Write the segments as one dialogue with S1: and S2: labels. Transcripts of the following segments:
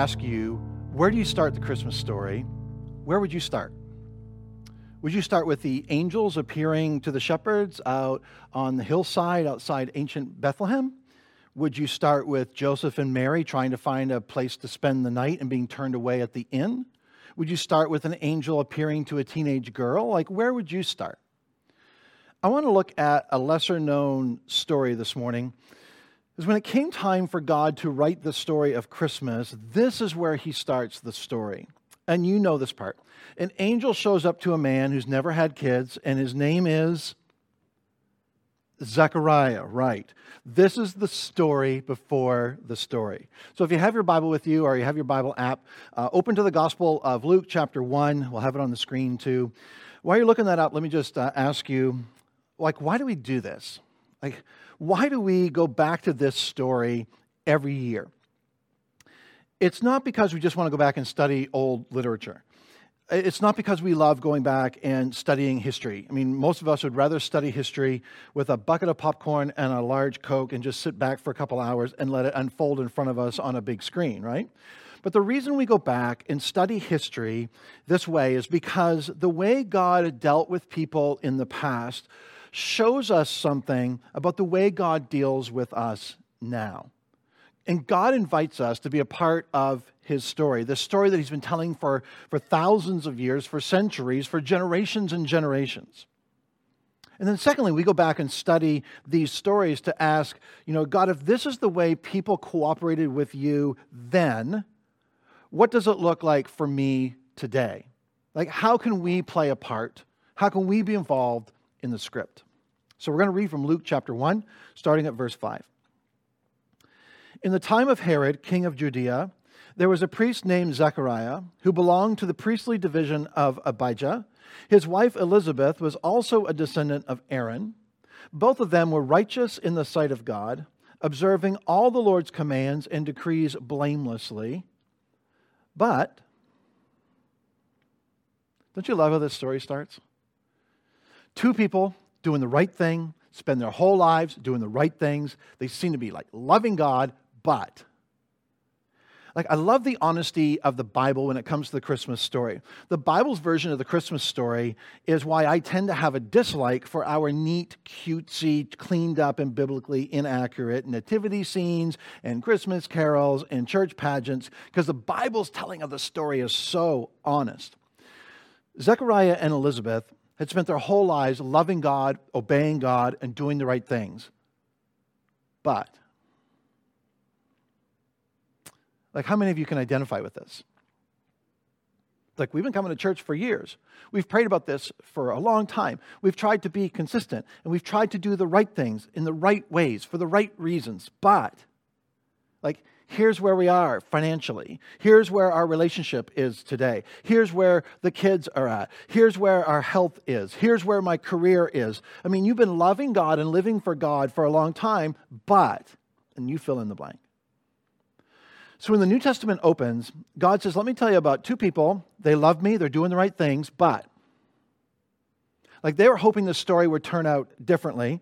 S1: ask you, where do you start the Christmas story? Where would you start? Would you start with the angels appearing to the shepherds out on the hillside outside ancient Bethlehem? Would you start with Joseph and Mary trying to find a place to spend the night and being turned away at the inn? Would you start with an angel appearing to a teenage girl? Like, where would you start? I want to look at a lesser known story this morning. Because when it came time for God to write the story of Christmas, this is where he starts the story. And you know this part. An angel shows up to a man who's never had kids, and his name is Zechariah, right. This is the story before the story. So if you have your Bible with you or you have your Bible app, uh, open to the Gospel of Luke, chapter 1. We'll have it on the screen too. While you're looking that up, let me just uh, ask you, like, why do we do this? Like, why do we go back to this story every year? It's not because we just want to go back and study old literature it's not because we love going back and studying history. I mean, most of us would rather study history with a bucket of popcorn and a large Coke and just sit back for a couple hours and let it unfold in front of us on a big screen, right? But the reason we go back and study history this way is because the way God dealt with people in the past shows us something about the way God deals with us now. And God invites us to be a part of his story, the story that he's been telling for, for thousands of years, for centuries, for generations and generations. And then, secondly, we go back and study these stories to ask, you know, God, if this is the way people cooperated with you then, what does it look like for me today? Like, how can we play a part? How can we be involved in the script? So, we're going to read from Luke chapter 1, starting at verse 5. In the time of Herod, king of Judea, there was a priest named Zechariah who belonged to the priestly division of Abijah. His wife Elizabeth was also a descendant of Aaron. Both of them were righteous in the sight of God, observing all the Lord's commands and decrees blamelessly. But, don't you love how this story starts? Two people doing the right thing, spend their whole lives doing the right things. They seem to be like loving God, but like, I love the honesty of the Bible when it comes to the Christmas story. The Bible's version of the Christmas story is why I tend to have a dislike for our neat, cutesy, cleaned up, and biblically inaccurate nativity scenes and Christmas carols and church pageants, because the Bible's telling of the story is so honest. Zechariah and Elizabeth had spent their whole lives loving God, obeying God, and doing the right things. But like, how many of you can identify with this? Like, we've been coming to church for years. We've prayed about this for a long time. We've tried to be consistent and we've tried to do the right things in the right ways for the right reasons. But, like, here's where we are financially. Here's where our relationship is today. Here's where the kids are at. Here's where our health is. Here's where my career is. I mean, you've been loving God and living for God for a long time, but, and you fill in the blank. So when the New Testament opens, God says, Let me tell you about two people. They love me, they're doing the right things, but like they were hoping the story would turn out differently.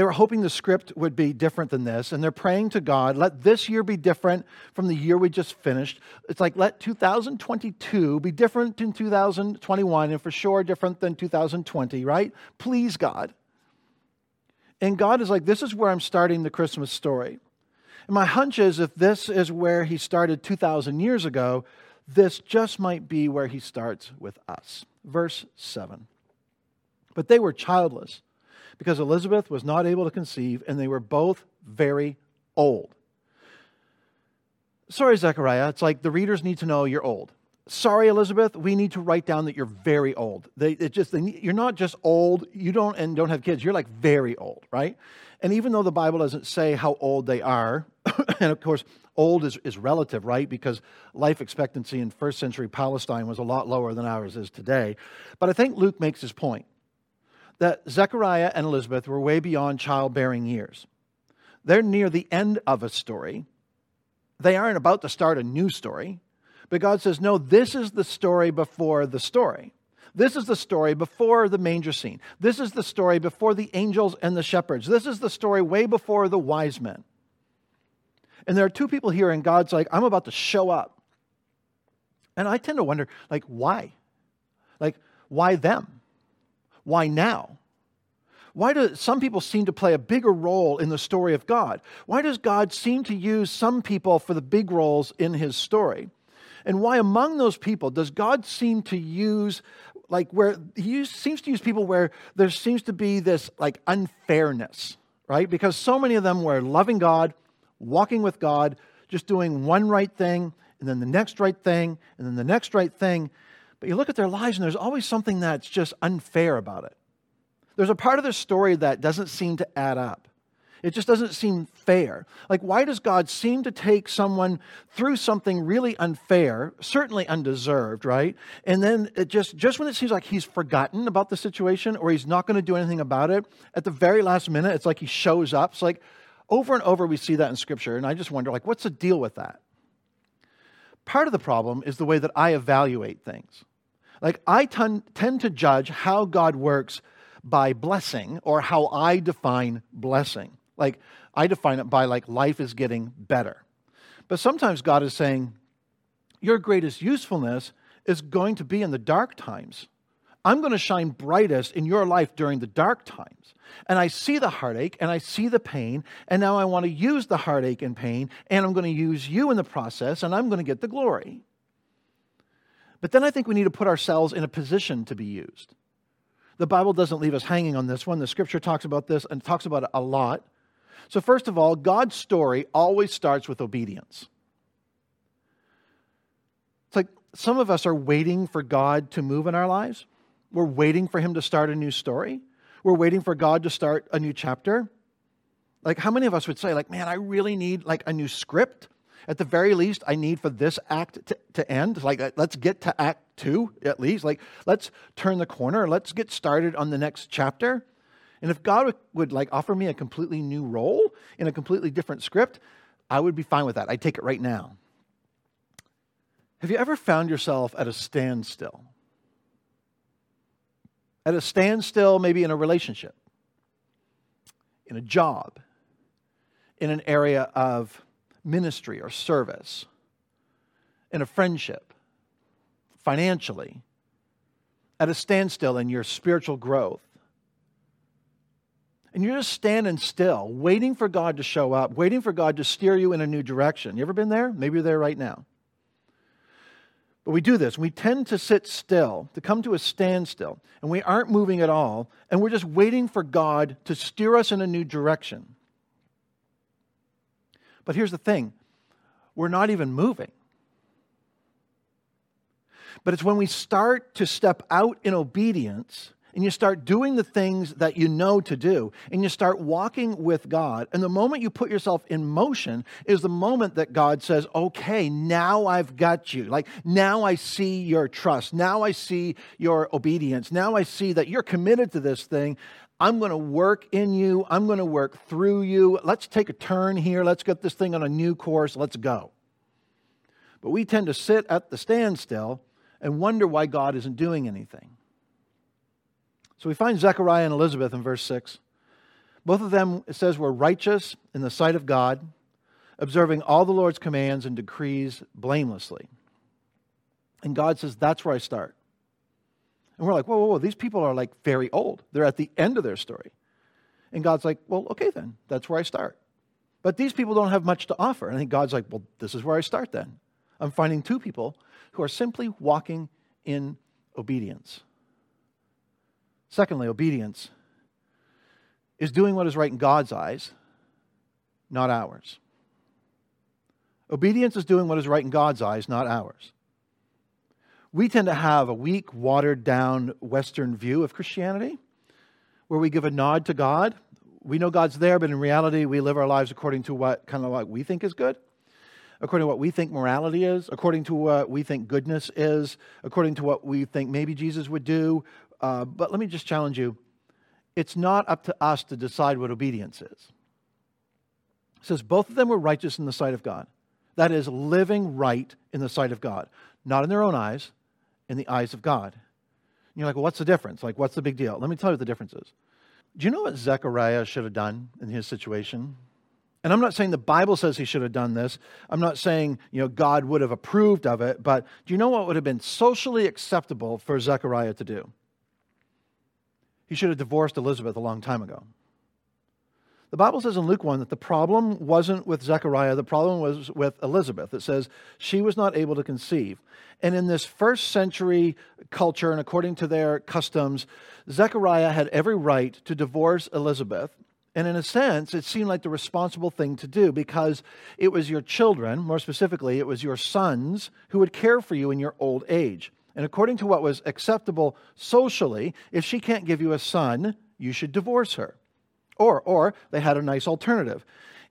S1: They were hoping the script would be different than this, and they're praying to God, let this year be different from the year we just finished. It's like, let 2022 be different in 2021, and for sure different than 2020, right? Please, God. And God is like, this is where I'm starting the Christmas story. And my hunch is if this is where he started 2,000 years ago, this just might be where he starts with us. Verse 7. But they were childless because Elizabeth was not able to conceive, and they were both very old. Sorry, Zechariah, it's like the readers need to know you're old. Sorry, Elizabeth, we need to write down that you're very old. They, it just, they, you're not just old, you don't, and don't have kids, you're like very old, right? And even though the Bible doesn't say how old they are, and of course, old is, is relative, right? Because life expectancy in first century Palestine was a lot lower than ours is today. But I think Luke makes his point that Zechariah and Elizabeth were way beyond childbearing years. They're near the end of a story. They aren't about to start a new story. But God says, no, this is the story before the story. This is the story before the manger scene. This is the story before the angels and the shepherds. This is the story way before the wise men. And there are two people here, and God's like, I'm about to show up. And I tend to wonder, like, why? Like, why them? Why now? Why do some people seem to play a bigger role in the story of God? Why does God seem to use some people for the big roles in his story? And why among those people does God seem to use like where he seems to use people where there seems to be this like unfairness, right? Because so many of them were loving God, walking with God, just doing one right thing, and then the next right thing, and then the next right thing. But you look at their lives and there's always something that's just unfair about it. There's a part of their story that doesn't seem to add up. It just doesn't seem fair. Like, why does God seem to take someone through something really unfair, certainly undeserved, right? And then it just, just when it seems like he's forgotten about the situation or he's not going to do anything about it, at the very last minute, it's like he shows up. It's like over and over we see that in Scripture. And I just wonder, like, what's the deal with that? Part of the problem is the way that I evaluate things. Like, I tend to judge how God works by blessing or how I define blessing. Like I define it by like life is getting better. But sometimes God is saying, your greatest usefulness is going to be in the dark times. I'm going to shine brightest in your life during the dark times. And I see the heartache and I see the pain, and now I want to use the heartache and pain, and I'm going to use you in the process, and I'm going to get the glory. But then I think we need to put ourselves in a position to be used. The Bible doesn't leave us hanging on this one. The scripture talks about this and talks about it a lot. So, first of all, God's story always starts with obedience. It's like some of us are waiting for God to move in our lives. We're waiting for Him to start a new story. We're waiting for God to start a new chapter. Like, how many of us would say, like, man, I really need like a new script? At the very least, I need for this act to, to end. Like, uh, let's get to act two at least. Like, let's turn the corner. Let's get started on the next chapter. And if God would, would like offer me a completely new role in a completely different script, I would be fine with that. I'd take it right now. Have you ever found yourself at a standstill? At a standstill, maybe in a relationship, in a job, in an area of ministry or service, in a friendship, financially, at a standstill in your spiritual growth. And you're just standing still, waiting for God to show up, waiting for God to steer you in a new direction. You ever been there? Maybe you're there right now. But we do this. We tend to sit still, to come to a standstill, and we aren't moving at all, and we're just waiting for God to steer us in a new direction. But here's the thing we're not even moving. But it's when we start to step out in obedience and you start doing the things that you know to do and you start walking with God. And the moment you put yourself in motion is the moment that God says, okay, now I've got you. Like, now I see your trust. Now I see your obedience. Now I see that you're committed to this thing. I'm going to work in you. I'm going to work through you. Let's take a turn here. Let's get this thing on a new course. Let's go. But we tend to sit at the standstill and wonder why God isn't doing anything. So we find Zechariah and Elizabeth in verse 6. Both of them, it says, were righteous in the sight of God, observing all the Lord's commands and decrees blamelessly. And God says, That's where I start. And we're like, whoa, whoa, whoa, these people are like very old. They're at the end of their story. And God's like, well, okay, then, that's where I start. But these people don't have much to offer. And I think God's like, well, this is where I start then. I'm finding two people who are simply walking in obedience. Secondly, obedience is doing what is right in God's eyes, not ours. Obedience is doing what is right in God's eyes, not ours we tend to have a weak, watered down Western view of Christianity where we give a nod to God. We know God's there, but in reality, we live our lives according to what kind of what we think is good, according to what we think morality is, according to what we think goodness is, according to what we think maybe Jesus would do. Uh, but let me just challenge you it's not up to us to decide what obedience is. It says both of them were righteous in the sight of God. That is, living right in the sight of God, not in their own eyes, in the eyes of God. And you're like, well, what's the difference? Like, what's the big deal? Let me tell you what the difference is. Do you know what Zechariah should have done in his situation? And I'm not saying the Bible says he should have done this. I'm not saying, you know, God would have approved of it, but do you know what would have been socially acceptable for Zechariah to do? He should have divorced Elizabeth a long time ago. The Bible says in Luke 1 that the problem wasn't with Zechariah, the problem was with Elizabeth. It says she was not able to conceive. And in this first century culture, and according to their customs, Zechariah had every right to divorce Elizabeth. And in a sense, it seemed like the responsible thing to do because it was your children, more specifically, it was your sons, who would care for you in your old age. And according to what was acceptable socially, if she can't give you a son, you should divorce her. Or, or they had a nice alternative.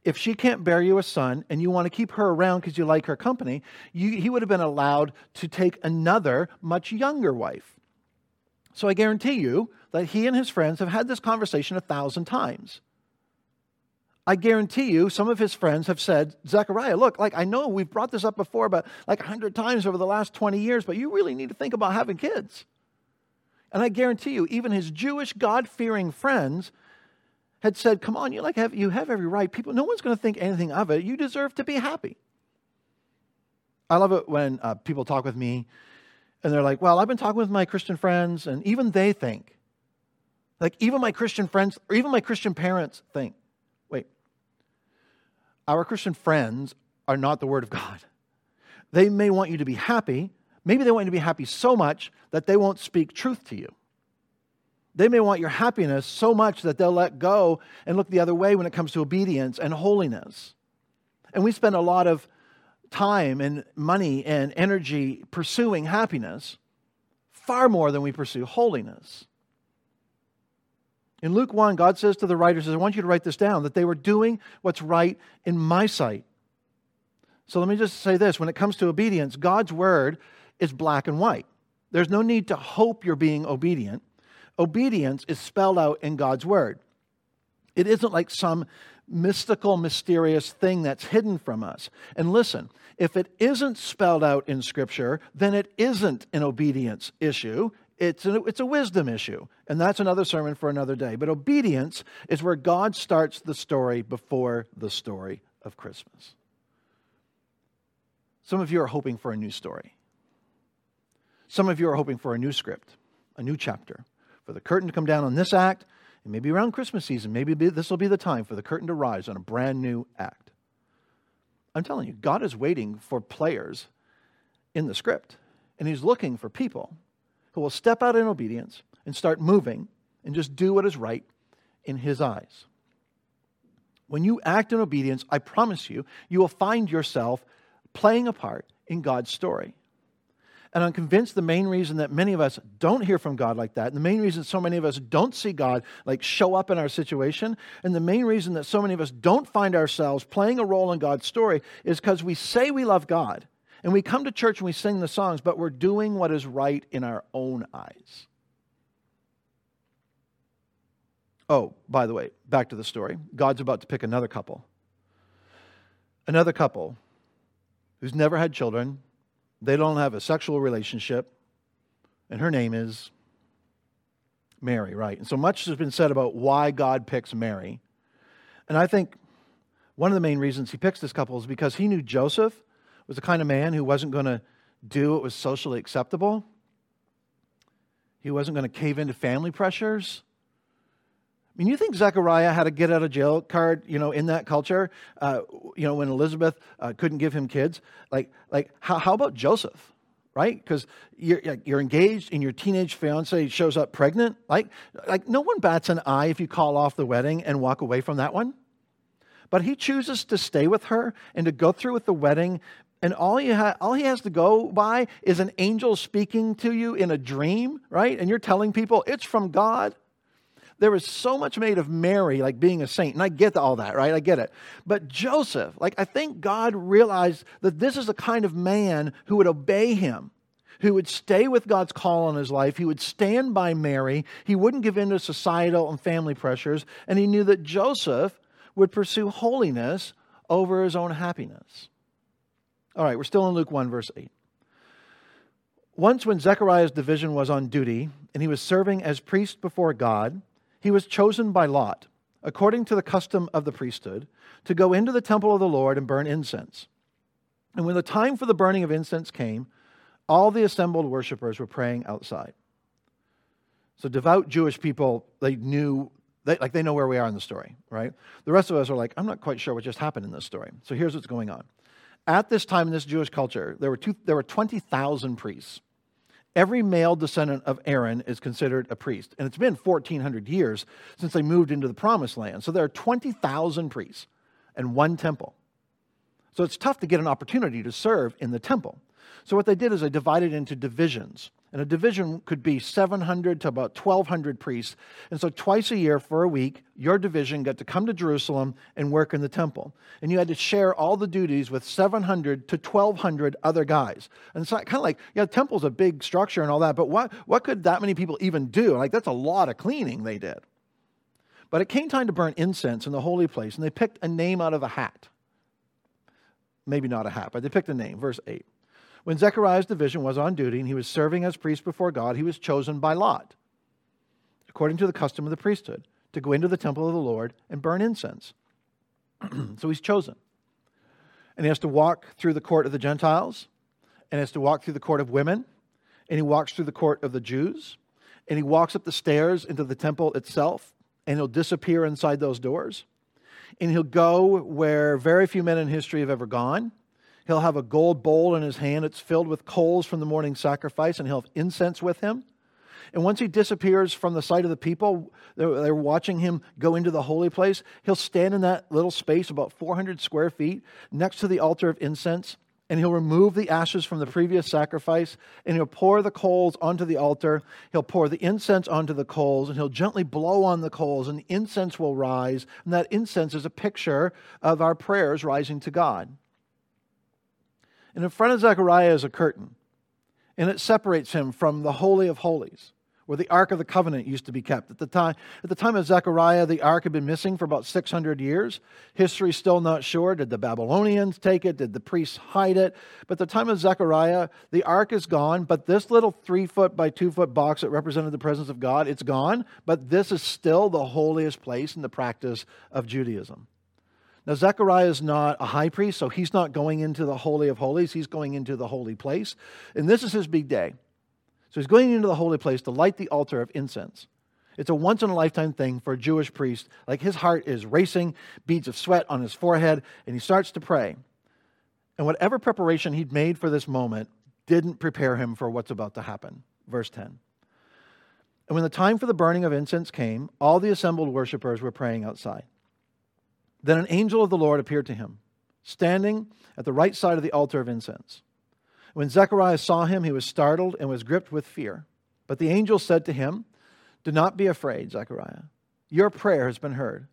S1: If she can't bear you a son and you want to keep her around because you like her company, you, he would have been allowed to take another, much younger wife. So I guarantee you that he and his friends have had this conversation a thousand times. I guarantee you, some of his friends have said, Zechariah, look, like I know we've brought this up before, but like a hundred times over the last 20 years, but you really need to think about having kids. And I guarantee you, even his Jewish, God fearing friends had said, Come on, you like have you have every right. People, no one's going to think anything of it. You deserve to be happy. I love it when uh, people talk with me and they're like, Well, I've been talking with my Christian friends, and even they think, like, even my Christian friends, or even my Christian parents think, wait, our Christian friends are not the Word of God. They may want you to be happy. Maybe they want you to be happy so much that they won't speak truth to you. They may want your happiness so much that they'll let go and look the other way when it comes to obedience and holiness. And we spend a lot of time and money and energy pursuing happiness far more than we pursue holiness. In Luke 1, God says to the writers, I want you to write this down, that they were doing what's right in my sight. So let me just say this when it comes to obedience, God's word is black and white. There's no need to hope you're being obedient obedience is spelled out in God's word. It isn't like some mystical, mysterious thing that's hidden from us. And listen, if it isn't spelled out in Scripture, then it isn't an obedience issue. It's a, it's a wisdom issue. And that's another sermon for another day. But obedience is where God starts the story before the story of Christmas. Some of you are hoping for a new story. Some of you are hoping for a new script, a new chapter for the curtain to come down on this act, and maybe around Christmas season, maybe this will be the time for the curtain to rise on a brand new act. I'm telling you, God is waiting for players in the script, and He's looking for people who will step out in obedience and start moving and just do what is right in His eyes. When you act in obedience, I promise you, you will find yourself playing a part in God's story. And I'm convinced the main reason that many of us don't hear from God like that, and the main reason so many of us don't see God like show up in our situation, and the main reason that so many of us don't find ourselves playing a role in God's story is because we say we love God, and we come to church and we sing the songs, but we're doing what is right in our own eyes. Oh, by the way, back to the story. God's about to pick another couple. Another couple who's never had children, they don't have a sexual relationship, and her name is Mary, right? And so much has been said about why God picks Mary. And I think one of the main reasons he picks this couple is because he knew Joseph was the kind of man who wasn't going to do what was socially acceptable. He wasn't going to cave into family pressures mean, you think Zechariah had a get out of jail card, you know, in that culture, uh, you know, when Elizabeth uh, couldn't give him kids? Like, like how, how about Joseph? Right? Because you're, you're engaged and your teenage fiance shows up pregnant. Like, like, no one bats an eye if you call off the wedding and walk away from that one. But he chooses to stay with her and to go through with the wedding and all he, ha- all he has to go by is an angel speaking to you in a dream, right? And you're telling people it's from God there was so much made of Mary, like being a saint. And I get all that, right? I get it. But Joseph, like, I think God realized that this is the kind of man who would obey him, who would stay with God's call on his life. He would stand by Mary. He wouldn't give in to societal and family pressures. And he knew that Joseph would pursue holiness over his own happiness. All right, we're still in Luke 1, verse 8. Once, when Zechariah's division was on duty and he was serving as priest before God, he was chosen by Lot, according to the custom of the priesthood, to go into the temple of the Lord and burn incense. And when the time for the burning of incense came, all the assembled worshippers were praying outside. So devout Jewish people, they knew, they, like they know where we are in the story, right? The rest of us are like, I'm not quite sure what just happened in this story. So here's what's going on. At this time in this Jewish culture, there were, two, there were 20,000 priests. Every male descendant of Aaron is considered a priest. And it's been 1,400 years since they moved into the promised land. So there are 20,000 priests and one temple. So it's tough to get an opportunity to serve in the temple. So what they did is they divided into divisions. And a division could be 700 to about 1,200 priests. And so, twice a year for a week, your division got to come to Jerusalem and work in the temple. And you had to share all the duties with 700 to 1,200 other guys. And it's kind of like, yeah, the temple's a big structure and all that, but what, what could that many people even do? Like, that's a lot of cleaning they did. But it came time to burn incense in the holy place, and they picked a name out of a hat. Maybe not a hat, but they picked a name. Verse 8. When Zechariah's division was on duty and he was serving as priest before God, he was chosen by lot, according to the custom of the priesthood, to go into the temple of the Lord and burn incense. so he's chosen. And he has to walk through the court of the Gentiles, and he has to walk through the court of women, and he walks through the court of the Jews, and he walks up the stairs into the temple itself, and he'll disappear inside those doors. And he'll go where very few men in history have ever gone He'll have a gold bowl in his hand. It's filled with coals from the morning sacrifice, and he'll have incense with him. And once he disappears from the sight of the people, they're, watching him go into the holy place. He'll stand in that little space, about 400 square feet, next to the altar of incense, and he'll remove the ashes from the previous sacrifice, and he'll pour the coals onto the altar. He'll pour the incense onto the coals, and he'll gently blow on the coals, and the incense will rise. And that incense is a picture of our prayers rising to God. And in front of Zechariah is a curtain, and it separates him from the Holy of Holies, where the Ark of the Covenant used to be kept. At the time, at the time of Zechariah, the Ark had been missing for about 600 years. History's still not sure. Did the Babylonians take it? Did the priests hide it? But at the time of Zechariah, the Ark is gone, but this little three foot by two foot box that represented the presence of God, it's gone, but this is still the holiest place in the practice of Judaism. Now, Zechariah is not a high priest, so he's not going into the Holy of Holies. He's going into the holy place. And this is his big day. So he's going into the holy place to light the altar of incense. It's a once in a lifetime thing for a Jewish priest. Like his heart is racing, beads of sweat on his forehead, and he starts to pray. And whatever preparation he'd made for this moment didn't prepare him for what's about to happen. Verse 10. And when the time for the burning of incense came, all the assembled worshippers were praying outside. Then an angel of the Lord appeared to him, standing at the right side of the altar of incense. When Zechariah saw him, he was startled and was gripped with fear. But the angel said to him, Do not be afraid, Zechariah. Your prayer has been heard.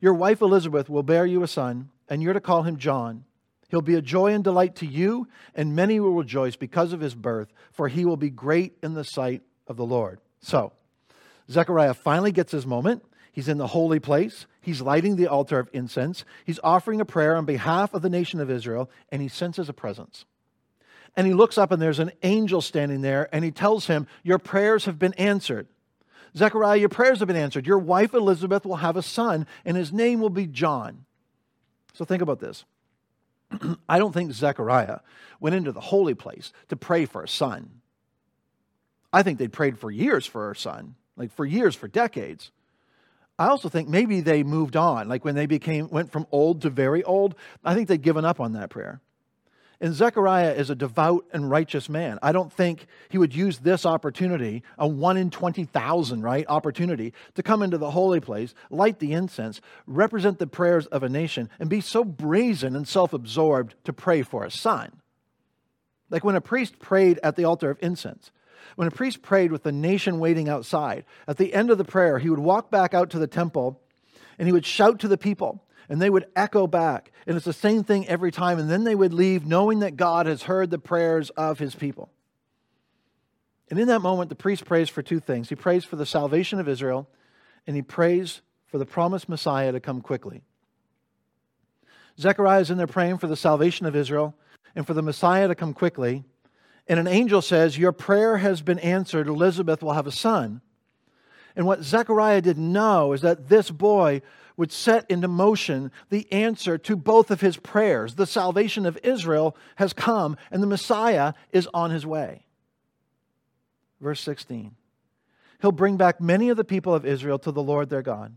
S1: Your wife Elizabeth will bear you a son, and you're to call him John. He'll be a joy and delight to you, and many will rejoice because of his birth, for he will be great in the sight of the Lord. So, Zechariah finally gets his moment. He's in the holy place. He's lighting the altar of incense. He's offering a prayer on behalf of the nation of Israel, and he senses a presence. And he looks up, and there's an angel standing there, and he tells him, Your prayers have been answered. Zechariah, your prayers have been answered. Your wife Elizabeth will have a son, and his name will be John. So think about this. I don't think Zechariah went into the holy place to pray for a son. I think they prayed for years for a son, like for years, for decades. I also think maybe they moved on. Like when they became went from old to very old, I think they'd given up on that prayer. And Zechariah is a devout and righteous man. I don't think he would use this opportunity, a one in 20,000, right, opportunity to come into the holy place, light the incense, represent the prayers of a nation, and be so brazen and self absorbed to pray for a son. Like when a priest prayed at the altar of incense, when a priest prayed with the nation waiting outside, at the end of the prayer, he would walk back out to the temple and he would shout to the people, and they would echo back. And it's the same thing every time. And then they would leave knowing that God has heard the prayers of his people. And in that moment, the priest prays for two things he prays for the salvation of Israel, and he prays for the promised Messiah to come quickly. Zechariah is in there praying for the salvation of Israel and for the Messiah to come quickly. And an angel says, Your prayer has been answered. Elizabeth will have a son. And what Zechariah didn't know is that this boy would set into motion the answer to both of his prayers. The salvation of Israel has come, and the Messiah is on his way. Verse 16 He'll bring back many of the people of Israel to the Lord their God.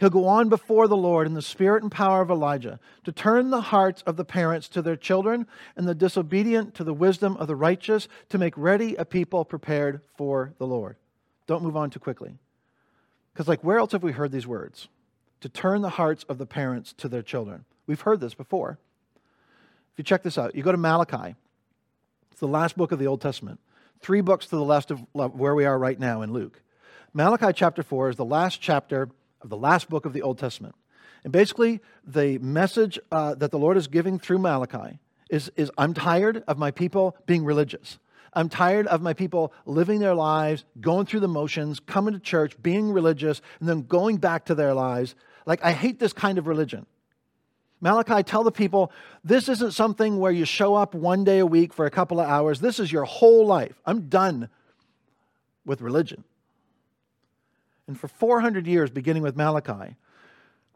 S1: He'll go on before the Lord in the spirit and power of Elijah to turn the hearts of the parents to their children and the disobedient to the wisdom of the righteous to make ready a people prepared for the Lord. Don't move on too quickly. Because, like, where else have we heard these words? To turn the hearts of the parents to their children. We've heard this before. If you check this out, you go to Malachi, it's the last book of the Old Testament, three books to the left of where we are right now in Luke. Malachi chapter 4 is the last chapter of the last book of the Old Testament. And basically, the message uh, that the Lord is giving through Malachi is, is I'm tired of my people being religious. I'm tired of my people living their lives, going through the motions, coming to church, being religious, and then going back to their lives. Like, I hate this kind of religion. Malachi, tell the people this isn't something where you show up one day a week for a couple of hours. This is your whole life. I'm done with religion. And for 400 years, beginning with Malachi,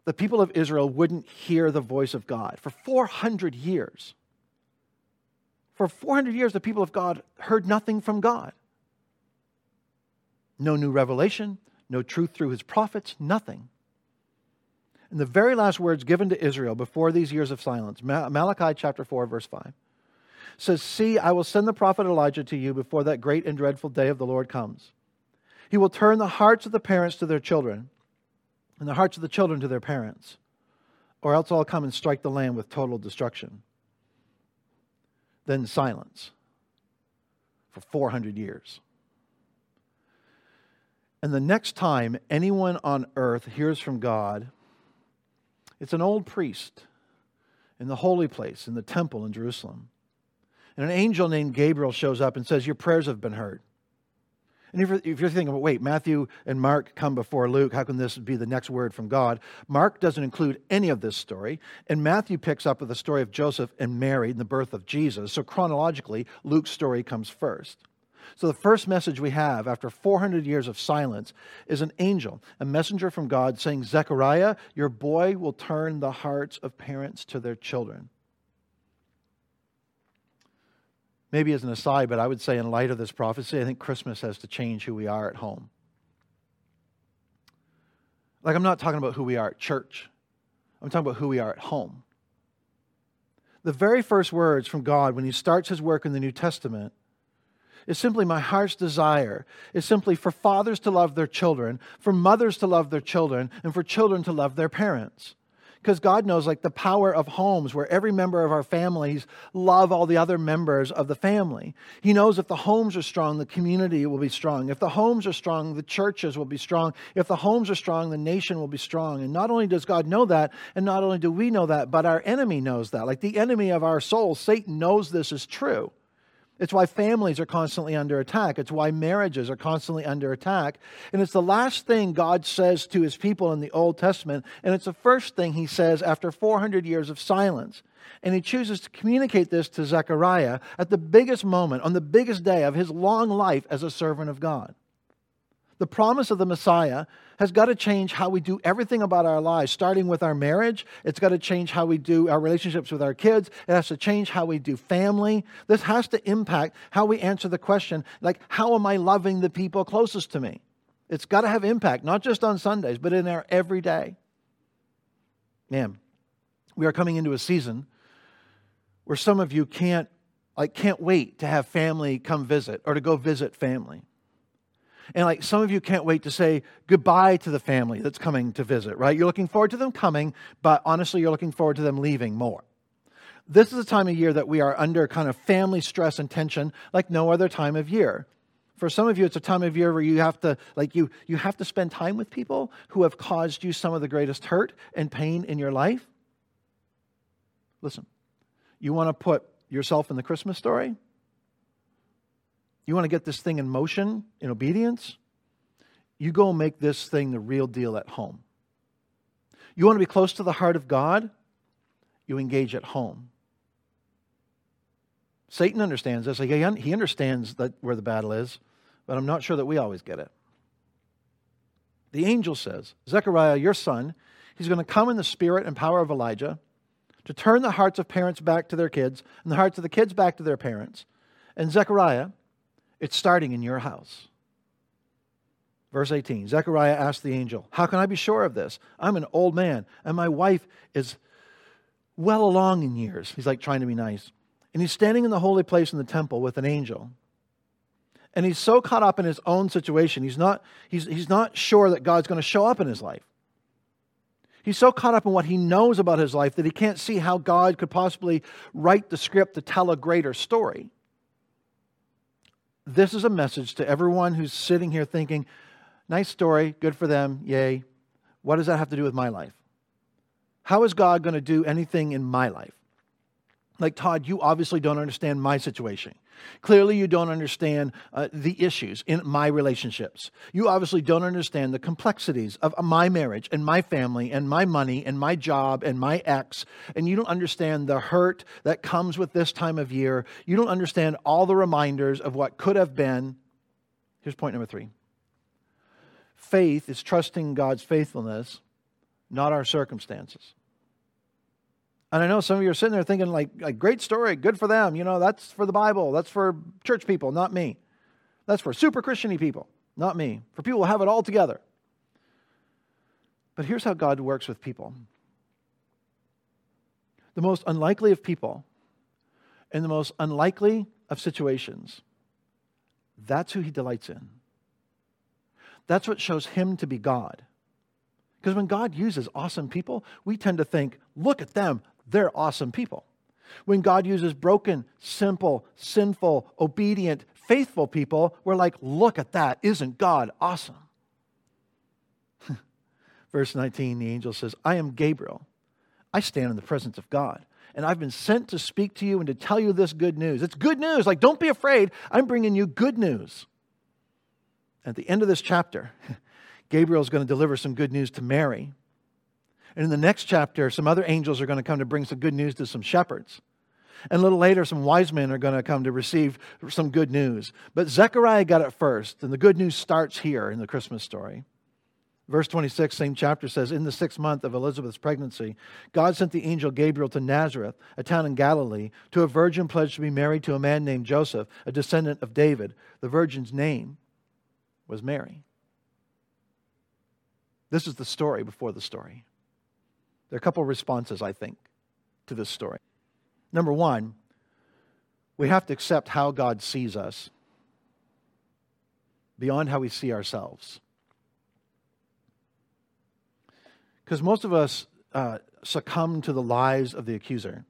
S1: the people of Israel wouldn't hear the voice of God. For 400 years. For 400 years, the people of God heard nothing from God. No new revelation, no truth through his prophets, nothing. And the very last words given to Israel before these years of silence, Malachi chapter 4, verse 5, says, See, I will send the prophet Elijah to you before that great and dreadful day of the Lord comes. He will turn the hearts of the parents to their children, and the hearts of the children to their parents, or else I'll come and strike the land with total destruction. Then silence for 400 years. And the next time anyone on earth hears from God, it's an old priest in the holy place, in the temple in Jerusalem. And an angel named Gabriel shows up and says, Your prayers have been heard. And if you're, if you're thinking, wait, Matthew and Mark come before Luke, how can this be the next word from God? Mark doesn't include any of this story, and Matthew picks up with the story of Joseph and Mary and the birth of Jesus. So chronologically, Luke's story comes first. So, the first message we have after 400 years of silence is an angel, a messenger from God saying, Zechariah, your boy will turn the hearts of parents to their children. Maybe as an aside, but I would say, in light of this prophecy, I think Christmas has to change who we are at home. Like, I'm not talking about who we are at church, I'm talking about who we are at home. The very first words from God when He starts His work in the New Testament is simply my heart's desire, is simply for fathers to love their children, for mothers to love their children, and for children to love their parents because God knows like the power of homes where every member of our families love all the other members of the family. He knows if the homes are strong, the community will be strong. If the homes are strong, the churches will be strong. If the homes are strong, the nation will be strong. And not only does God know that, and not only do we know that, but our enemy knows that. Like the enemy of our soul, Satan knows this is true. It's why families are constantly under attack. It's why marriages are constantly under attack. And it's the last thing God says to his people in the Old Testament. And it's the first thing he says after 400 years of silence. And he chooses to communicate this to Zechariah at the biggest moment, on the biggest day of his long life as a servant of God. The promise of the Messiah has got to change how we do everything about our lives, starting with our marriage. It's got to change how we do our relationships with our kids. It has to change how we do family. This has to impact how we answer the question, like, how am I loving the people closest to me? It's got to have impact, not just on Sundays, but in our everyday. Man, we are coming into a season where some of you can't, like, can't wait to have family come visit or to go visit family. And like some of you can't wait to say goodbye to the family that's coming to visit, right? You're looking forward to them coming, but honestly, you're looking forward to them leaving more. This is a time of year that we are under kind of family stress and tension like no other time of year. For some of you, it's a time of year where you have to, like you, you have to spend time with people who have caused you some of the greatest hurt and pain in your life. Listen, you want to put yourself in the Christmas story? You want to get this thing in motion in obedience? You go make this thing the real deal at home. You want to be close to the heart of God? You engage at home. Satan understands this. He understands that where the battle is, but I'm not sure that we always get it. The angel says, Zechariah, your son, he's going to come in the spirit and power of Elijah to turn the hearts of parents back to their kids and the hearts of the kids back to their parents. And Zechariah, it's starting in your house. Verse 18 Zechariah asked the angel, How can I be sure of this? I'm an old man, and my wife is well along in years. He's like trying to be nice. And he's standing in the holy place in the temple with an angel. And he's so caught up in his own situation, he's not, he's, he's not sure that God's going to show up in his life. He's so caught up in what he knows about his life that he can't see how God could possibly write the script to tell a greater story. This is a message to everyone who's sitting here thinking, nice story, good for them, yay. What does that have to do with my life? How is God going to do anything in my life? Like, Todd, you obviously don't understand my situation. Clearly, you don't understand uh, the issues in my relationships. You obviously don't understand the complexities of my marriage and my family and my money and my job and my ex. And you don't understand the hurt that comes with this time of year. You don't understand all the reminders of what could have been. Here's point number three faith is trusting God's faithfulness, not our circumstances. And I know some of you are sitting there thinking, like, like, great story, good for them. You know, that's for the Bible, that's for church people, not me. That's for super Christiany people, not me. For people who have it all together. But here's how God works with people the most unlikely of people in the most unlikely of situations, that's who he delights in. That's what shows him to be God. Because when God uses awesome people, we tend to think, look at them, they're awesome people. When God uses broken, simple, sinful, obedient, faithful people, we're like, look at that. Isn't God awesome? Verse 19, the angel says, I am Gabriel. I stand in the presence of God. And I've been sent to speak to you and to tell you this good news. It's good news. Like, don't be afraid. I'm bringing you good news. At the end of this chapter, Gabriel is going to deliver some good news to Mary. And in the next chapter, some other angels are going to come to bring some good news to some shepherds. And a little later, some wise men are going to come to receive some good news. But Zechariah got it first, and the good news starts here in the Christmas story. Verse 26, same chapter says In the sixth month of Elizabeth's pregnancy, God sent the angel Gabriel to Nazareth, a town in Galilee, to a virgin pledged to be married to a man named Joseph, a descendant of David. The virgin's name was Mary. This is the story before the story. There are a couple of responses, I think, to this story. Number one, we have to accept how God sees us beyond how we see ourselves. Because most of us uh, succumb to the lies of the accuser,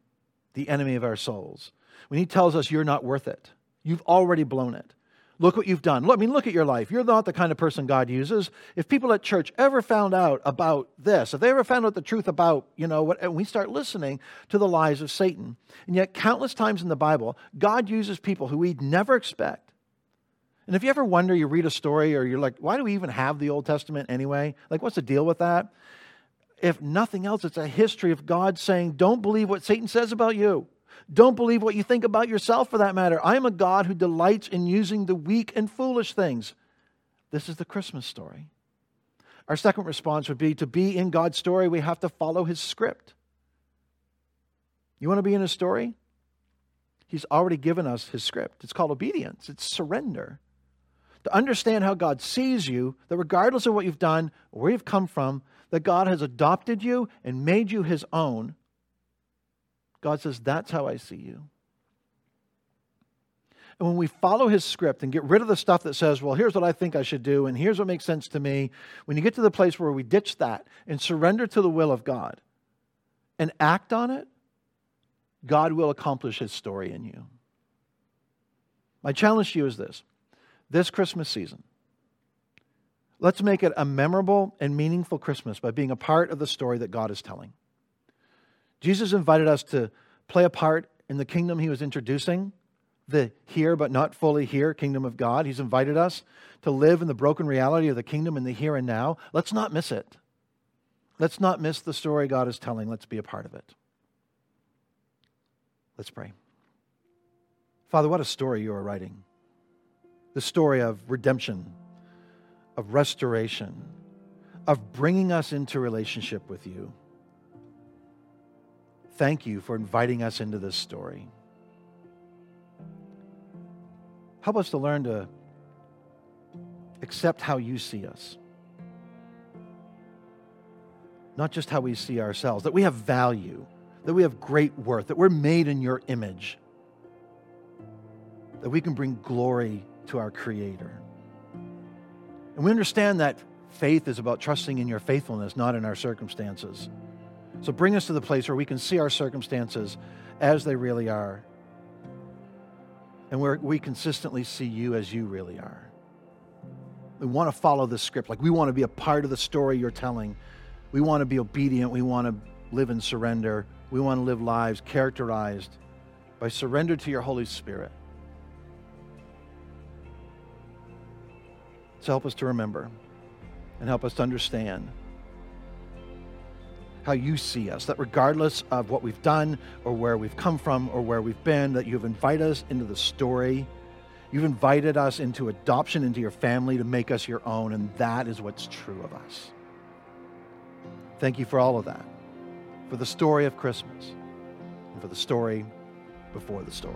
S1: the enemy of our souls. When he tells us you're not worth it, you've already blown it. Look what you've done. I mean, look at your life. You're not the kind of person God uses. If people at church ever found out about this, if they ever found out the truth about, you know, what, and we start listening to the lies of Satan. And yet, countless times in the Bible, God uses people who we'd never expect. And if you ever wonder, you read a story or you're like, why do we even have the Old Testament anyway? Like, what's the deal with that? If nothing else, it's a history of God saying, don't believe what Satan says about you. Don't believe what you think about yourself for that matter. I am a God who delights in using the weak and foolish things. This is the Christmas story. Our second response would be to be in God's story, we have to follow his script. You want to be in his story? He's already given us his script. It's called obedience, it's surrender. To understand how God sees you, that regardless of what you've done, or where you've come from, that God has adopted you and made you his own God says, That's how I see you. And when we follow his script and get rid of the stuff that says, well, here's what I think I should do, and here's what makes sense to me, when you get to the place where we ditch that and surrender to the will of God and act on it, God will accomplish his story in you. My challenge to you is this this Christmas season, let's make it a memorable and meaningful Christmas by being a part of the story that God is telling. Jesus invited us to play a part in the kingdom he was introducing, the here but not fully here kingdom of God. He's invited us to live in the broken reality of the kingdom in the here and now. Let's not miss it. Let's not miss the story God is telling. Let's be a part of it. Let's pray. Father, what a story you are writing. The story of redemption, of restoration, of bringing us into relationship with you. Thank you for inviting us into this story. Help us to learn to accept how you see us, not just how we see ourselves, that we have value, that we have great worth, that we're made in your image, that we can bring glory to our Creator. And we understand that faith is about trusting in your faithfulness, not in our circumstances. So bring us to the place where we can see our circumstances as they really are, and where we consistently see you as you really are. We want to follow the script. Like we want to be a part of the story you're telling. We want to be obedient. We want to live in surrender. We want to live lives characterized by surrender to your Holy Spirit. So help us to remember and help us to understand how you see us, that regardless of what we've done or where we've come from or where we've been, that you've invited us into the story. You've invited us into adoption into your family to make us your own, and that is what's true of us. Thank you for all of that, for the story of Christmas, and for the story before the story.